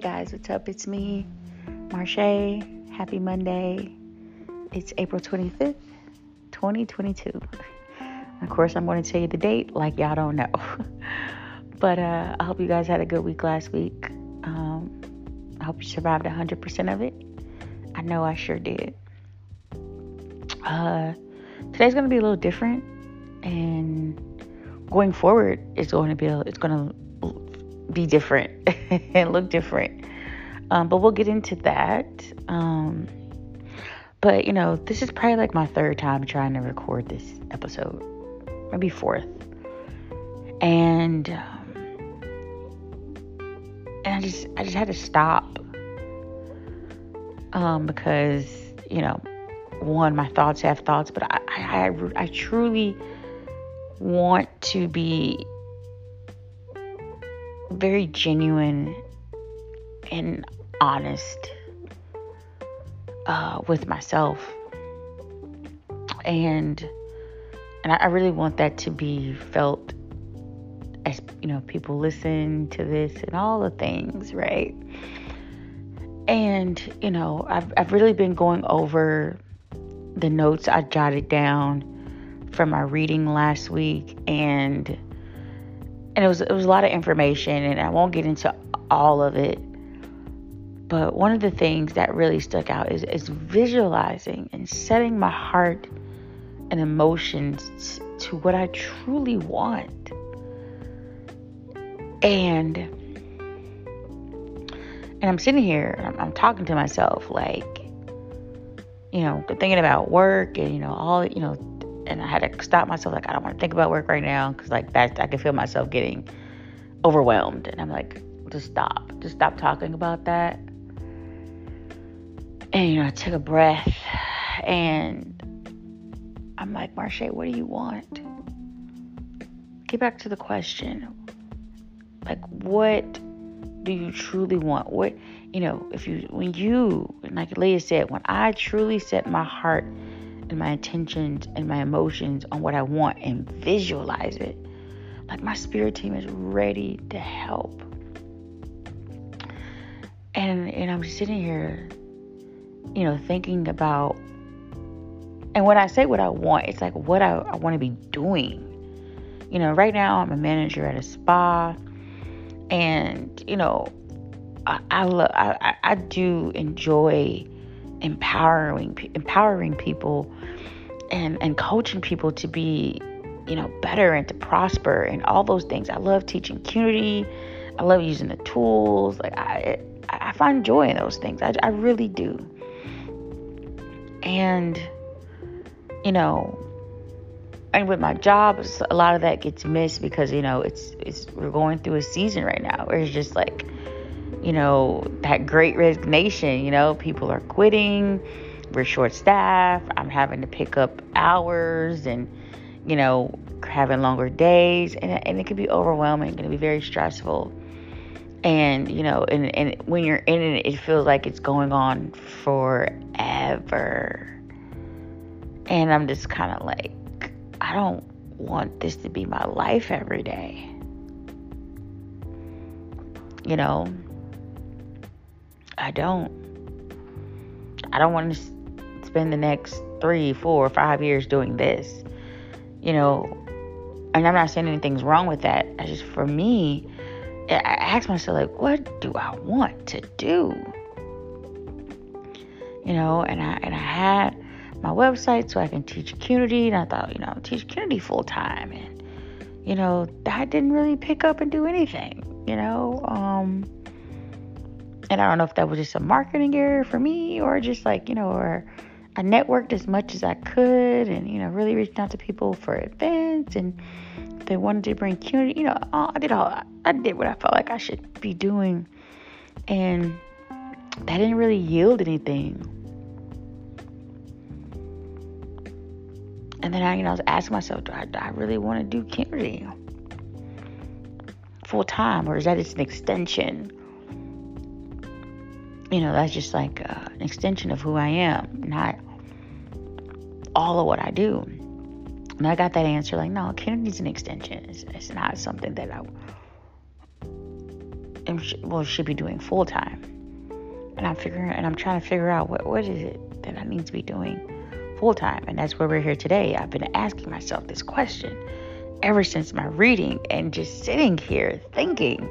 Guys, what's up? It's me, Marche. Happy Monday. It's April 25th, 2022. Of course, I'm going to tell you the date like y'all don't know. but uh, I hope you guys had a good week last week. Um, I hope you survived 100% of it. I know I sure did. Uh, today's going to be a little different, and going forward, it's going to be a, it's going to be different and look different. Um, but we'll get into that. Um, but you know, this is probably like my third time trying to record this episode, maybe fourth, and um, and I just I just had to stop um, because you know, one my thoughts have thoughts, but I I, I, I truly want to be very genuine and honest uh, with myself, and and I really want that to be felt as you know people listen to this and all the things, right? And you know, I've I've really been going over the notes I jotted down from my reading last week and and it was it was a lot of information and I won't get into all of it. But one of the things that really stuck out is, is visualizing and setting my heart and emotions to what I truly want. And and I'm sitting here, I'm, I'm talking to myself like, you know, thinking about work and you know all you know and I had to stop myself. Like, I don't want to think about work right now because, like, that I can feel myself getting overwhelmed. And I'm like, just stop. Just stop talking about that. And, you know, I took a breath and I'm like, Marche, what do you want? Get back to the question. Like, what do you truly want? What, you know, if you, when you, like Leah said, when I truly set my heart and my intentions and my emotions on what I want and visualize it. Like my spirit team is ready to help. And and I'm sitting here, you know, thinking about and when I say what I want, it's like what I, I want to be doing. You know, right now I'm a manager at a spa and, you know, I I, love, I, I do enjoy empowering empowering people and and coaching people to be you know better and to prosper and all those things. I love teaching community. I love using the tools. Like I I find joy in those things. I, I really do. And you know, and with my job, a lot of that gets missed because you know it's it's we're going through a season right now where it's just like you know, that great resignation. You know, people are quitting, we're short staffed, I'm having to pick up hours and, you know, having longer days, and, and it can be overwhelming, it can be very stressful. And, you know, and, and when you're in it, it feels like it's going on forever. And I'm just kind of like, I don't want this to be my life every day. You know, I don't. I don't want to spend the next three, four, five years doing this. You know, and I'm not saying anything's wrong with that. I just, for me, I ask myself, like, what do I want to do? You know, and I and I had my website so I can teach community, and I thought, you know, teach community full time, and you know, that didn't really pick up and do anything. You know, um, and I don't know if that was just a marketing error for me or just like, you know, or I networked as much as I could and, you know, really reached out to people for events and they wanted to bring community, you know, I did all, I did what I felt like I should be doing. And that didn't really yield anything. And then I, you know, I was asking myself, do I, do I really want to do community full time or is that just an extension? You know, that's just like uh, an extension of who I am, not all of what I do. And I got that answer like, no, Kennedy's an extension. It's, it's not something that I am will she be doing full time? And I'm figuring, and I'm trying to figure out what what is it that I need to be doing full time, and that's where we're here today. I've been asking myself this question ever since my reading, and just sitting here thinking.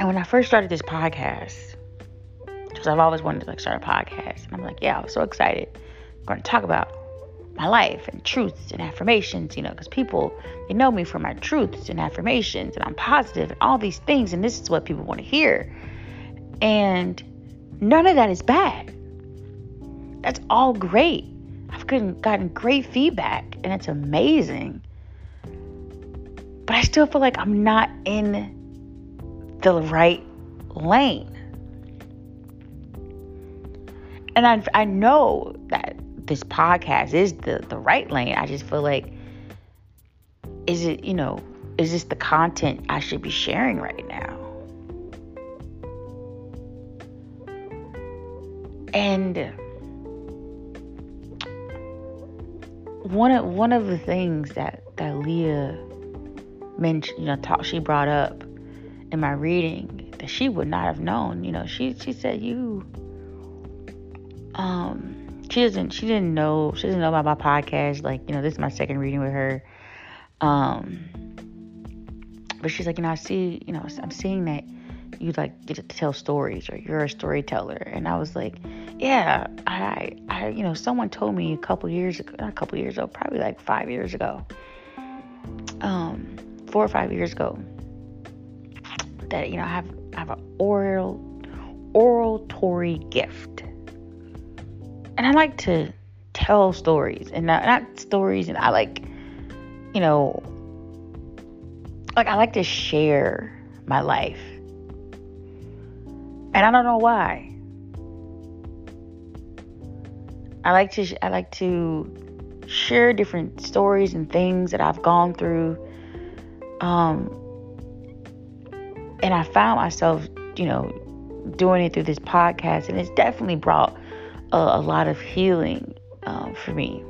And when I first started this podcast, because I've always wanted to like start a podcast, and I'm like, yeah, I was so excited. I'm going to talk about my life and truths and affirmations, you know, because people, they know me for my truths and affirmations and I'm positive and all these things. And this is what people want to hear. And none of that is bad. That's all great. I've gotten great feedback and it's amazing. But I still feel like I'm not in the right lane. And I, I know that this podcast is the the right lane. I just feel like is it, you know, is this the content I should be sharing right now? And one of one of the things that that Leah mentioned, you know, talk she brought up in my reading that she would not have known. You know, she she said you um she doesn't she didn't know she doesn't know about my podcast. Like you know this is my second reading with her. Um but she's like you know i see you know i'm seeing that you like get to tell stories or you're a storyteller. And i was like yeah i i you know someone told me a couple years ago not a couple years ago probably like five years ago um four or five years ago that you know i have i have an oral oratory gift and I like to tell stories and not, not stories and I like you know like I like to share my life. And I don't know why. I like to I like to share different stories and things that I've gone through um and I found myself, you know, doing it through this podcast and it's definitely brought a, a lot of healing um, for me.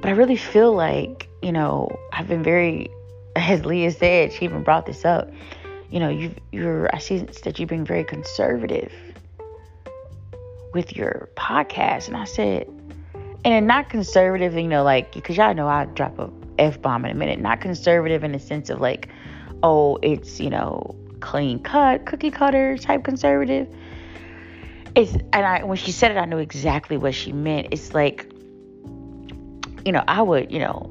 But I really feel like, you know, I've been very, as Leah said, she even brought this up. You know, you you're I see that you've been very conservative with your podcast, and I said, and not conservative, you know, like because y'all know I drop a f bomb in a minute. Not conservative in the sense of like, oh, it's you know clean cut, cookie cutter type conservative it's and I when she said it, I knew exactly what she meant. It's like, you know, I would, you know,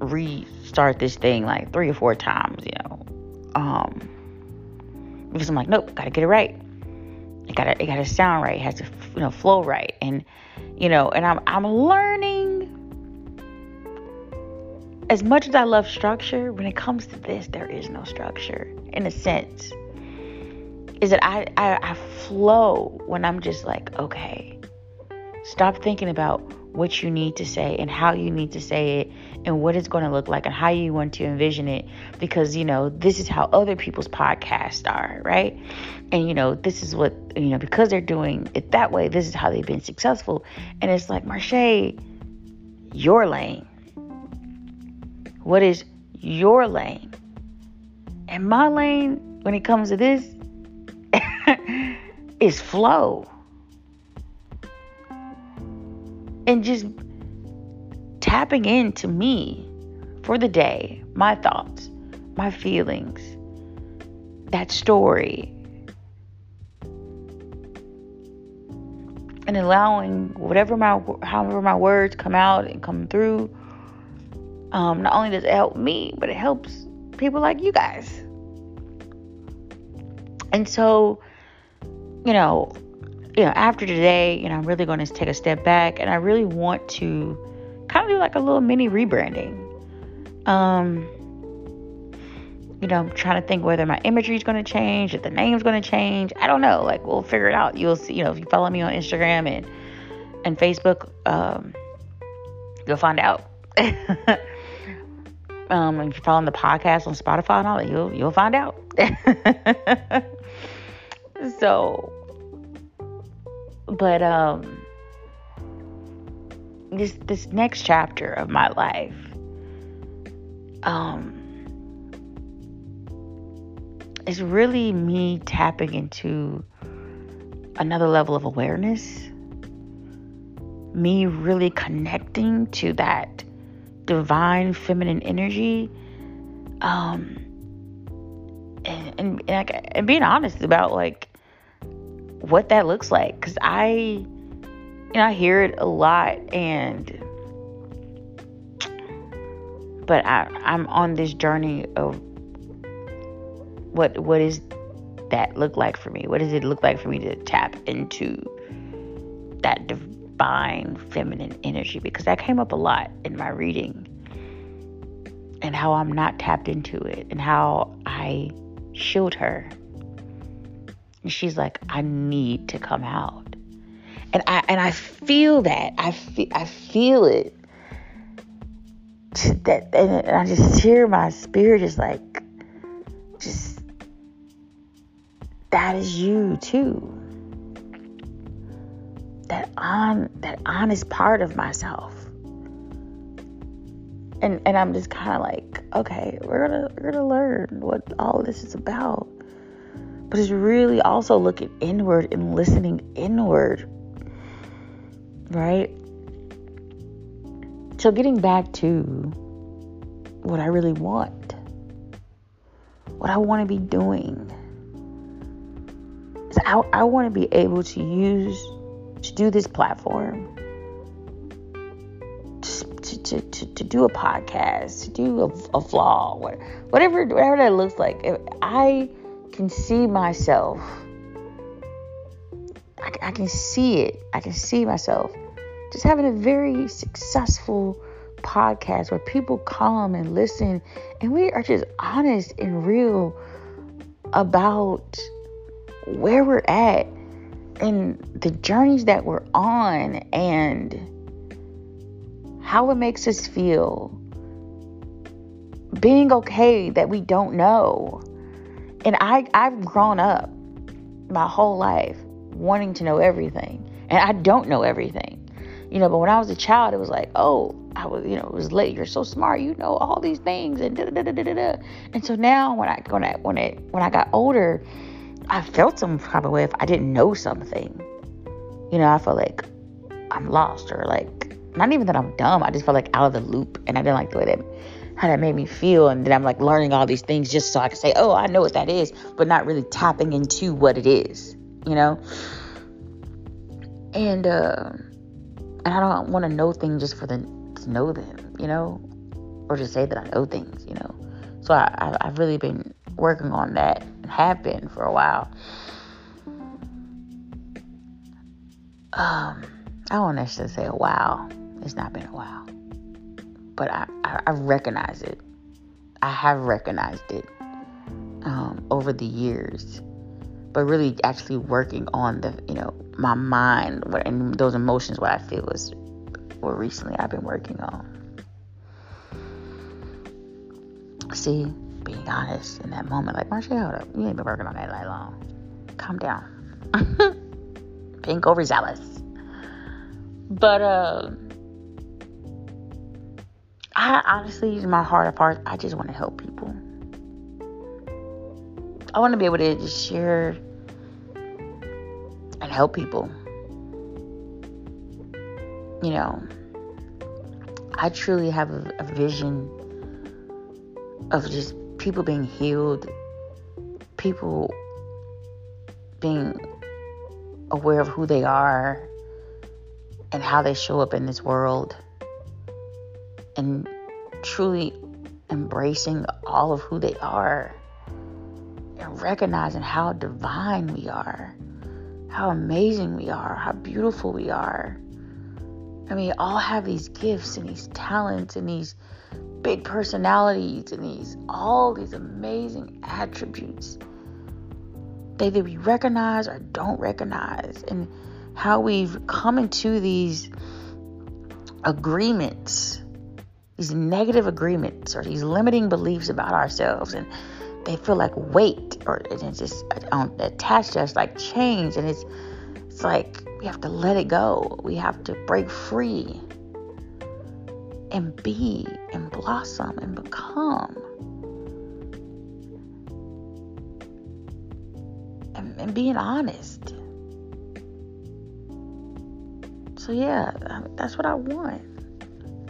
restart this thing like three or four times, you know, um, because I'm like, nope, gotta get it right. It gotta, it gotta sound right. It has to, you know, flow right, and you know, and I'm, I'm learning. As much as I love structure, when it comes to this, there is no structure in a sense. Is that I, I, I flow when I'm just like, okay, stop thinking about what you need to say and how you need to say it and what it's going to look like and how you want to envision it because you know this is how other people's podcasts are right? And you know this is what you know because they're doing it that way this is how they've been successful. And it's like Marche your lane what is your lane and my lane when it comes to this is flow. And just tapping into me for the day, my thoughts, my feelings, that story. And allowing whatever my however my words come out and come through. Um, not only does it help me, but it helps people like you guys. And so you know, you know, after today, you know, I'm really going to take a step back and I really want to kind of do like a little mini rebranding. Um, you know, I'm trying to think whether my imagery is going to change, if the name's going to change. I don't know. Like, we'll figure it out. You'll see, you know, if you follow me on Instagram and and Facebook, um, you'll find out. um, if you're following the podcast on Spotify and all that, you'll you'll find out. so but um this this next chapter of my life um, it's really me tapping into another level of awareness. Me really connecting to that divine feminine energy. Um, and, and, and, and being honest about like what that looks like. Cause I, you know, I hear it a lot and but I, I'm on this journey of what what is that look like for me? What does it look like for me to tap into that divine feminine energy? Because that came up a lot in my reading and how I'm not tapped into it and how I shield her. And she's like, I need to come out. And I and I feel that. I feel I feel it that and I just hear my spirit is like just that is you too. That on that honest part of myself. And and I'm just kind of like, okay, we're gonna we're gonna learn what all this is about. But it's really also looking inward and listening inward. Right? So, getting back to what I really want, what I want to be doing, I, I want to be able to use, do this platform, to, to, to, to do a podcast, to do a, a vlog, whatever, whatever that looks like. If I can see myself, I, I can see it, I can see myself just having a very successful podcast where people come and listen and we are just honest and real about where we're at and the journeys that we're on and how it makes us feel being okay that we don't know and I, I've grown up my whole life wanting to know everything and I don't know everything you know, but when I was a child, it was like, oh, I was, you know, it was late. You're so smart. You know all these things, and da da da da da. And so now, when I when I when I when I got older, I felt some kind of way if I didn't know something. You know, I felt like I'm lost, or like not even that I'm dumb. I just felt like out of the loop, and I didn't like the way that how that made me feel. And then I'm like learning all these things just so I can say, oh, I know what that is, but not really tapping into what it is. You know. And uh and I don't want to know things just for the to know them, you know, or to say that I know things, you know. So I, I, have really been working on that have been for a while. Um, I don't necessarily say a while. It's not been a while, but I, I, I recognize it. I have recognized it um, over the years but really actually working on the you know my mind and those emotions what i feel is what recently i've been working on see being honest in that moment. Like Marcia, hold up. You ain't been working on that that long. Calm down. Pink overzealous but uh i honestly my heart of hearts i just want to help people. I want to be able to just share and help people. You know, I truly have a, a vision of just people being healed, people being aware of who they are and how they show up in this world, and truly embracing all of who they are and recognizing how divine we are how amazing we are, how beautiful we are. I mean, all have these gifts and these talents and these big personalities and these all these amazing attributes. They that we recognize or don't recognize. And how we've come into these agreements these negative agreements or these limiting beliefs about ourselves and they feel like weight or it's just um, attached to us like chains. And it's it's like we have to let it go. We have to break free and be and blossom and become. And, and being honest. So yeah, um, that's what I want.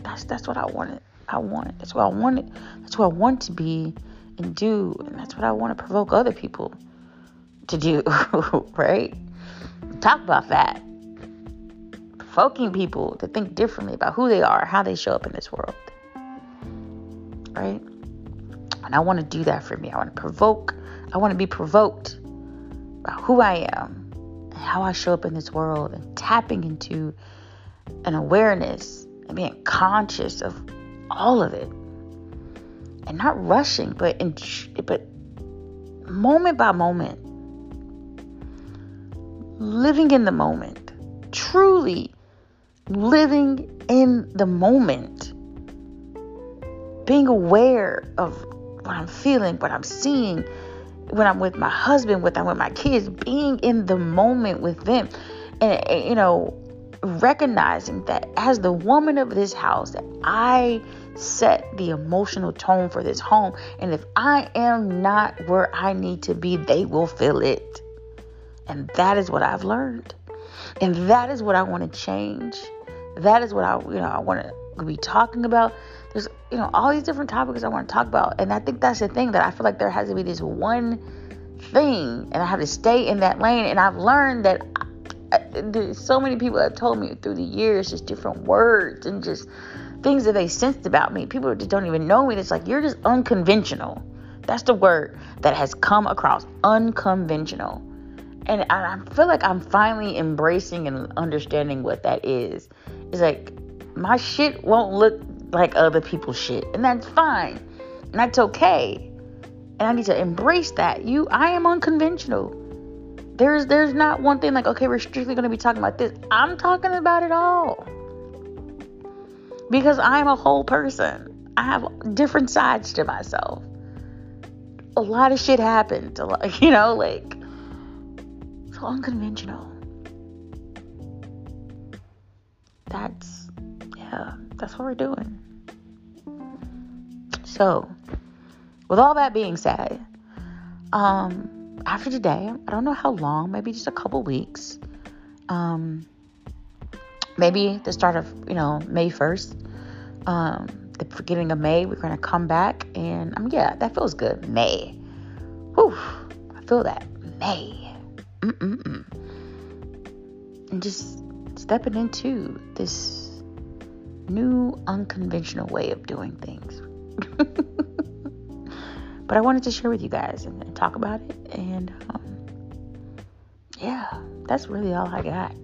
That's that's what I wanted. I want. That's what I wanted. That's what I want to be and do, and that's what I want to provoke other people to do. right? Talk about that. Provoking people to think differently about who they are, how they show up in this world. Right? And I want to do that for me. I want to provoke. I want to be provoked about who I am and how I show up in this world and tapping into an awareness and being conscious of all of it and not rushing but in, but moment by moment living in the moment truly living in the moment being aware of what I'm feeling what I'm seeing when I'm with my husband, when I'm with my kids, being in the moment with them. And, you know, recognizing that as the woman of this house, that I set the emotional tone for this home. And if I am not where I need to be, they will feel it. And that is what I've learned. And that is what I want to change. That is what I, you know, I want to be talking about there's you know all these different topics I want to talk about, and I think that's the thing that I feel like there has to be this one thing, and I have to stay in that lane. And I've learned that uh, I, so many people have told me through the years just different words and just things that they sensed about me. People just don't even know me. It's like you're just unconventional. That's the word that has come across unconventional. And I, feel like I'm finally embracing and understanding what that is. It's like my shit won't look like other people's shit. And that's fine. And that's okay. And I need to embrace that. You I am unconventional. There's there's not one thing like, okay, we're strictly gonna be talking about this. I'm talking about it all. Because I'm a whole person. I have different sides to myself. A lot of shit happened. Like, you know, like so unconventional. That's yeah, that's what we're doing. So, with all that being said, um, after today, I don't know how long, maybe just a couple weeks, um, maybe the start of, you know, May 1st, um, the beginning of May, we're going to come back and, um, yeah, that feels good. May. Whew, I feel that. May. Mm-mm-mm. And just stepping into this new unconventional way of doing things. but I wanted to share with you guys and, and talk about it. And um, yeah, that's really all I got.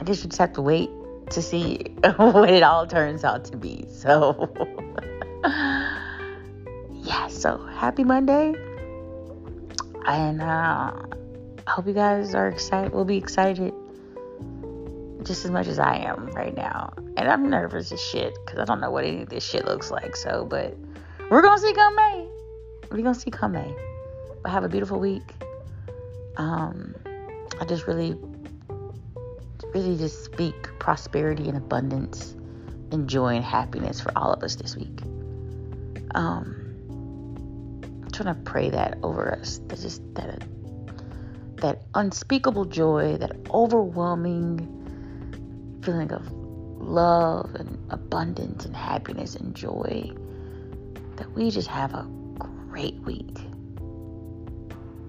I guess you just have to wait to see what it all turns out to be. So, yeah, so happy Monday. And uh, I hope you guys are excited. We'll be excited just as much as I am right now. And I'm nervous as shit because I don't know what any of this shit looks like. So, but we're to see come May. We're to see come May. But have a beautiful week. Um, I just really, really just speak prosperity and abundance and joy and happiness for all of us this week. Um, I'm trying to pray that over us. That just that that unspeakable joy, that overwhelming feeling of love and abundance and happiness and joy. That we just have a great week.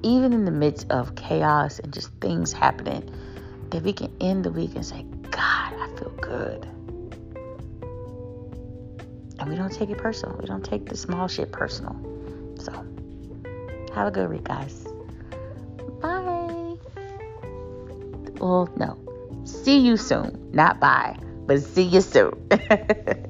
Even in the midst of chaos and just things happening, that we can end the week and say, God, I feel good. And we don't take it personal. We don't take the small shit personal. So, have a good week, guys. Well, no. See you soon. Not bye, but see you soon.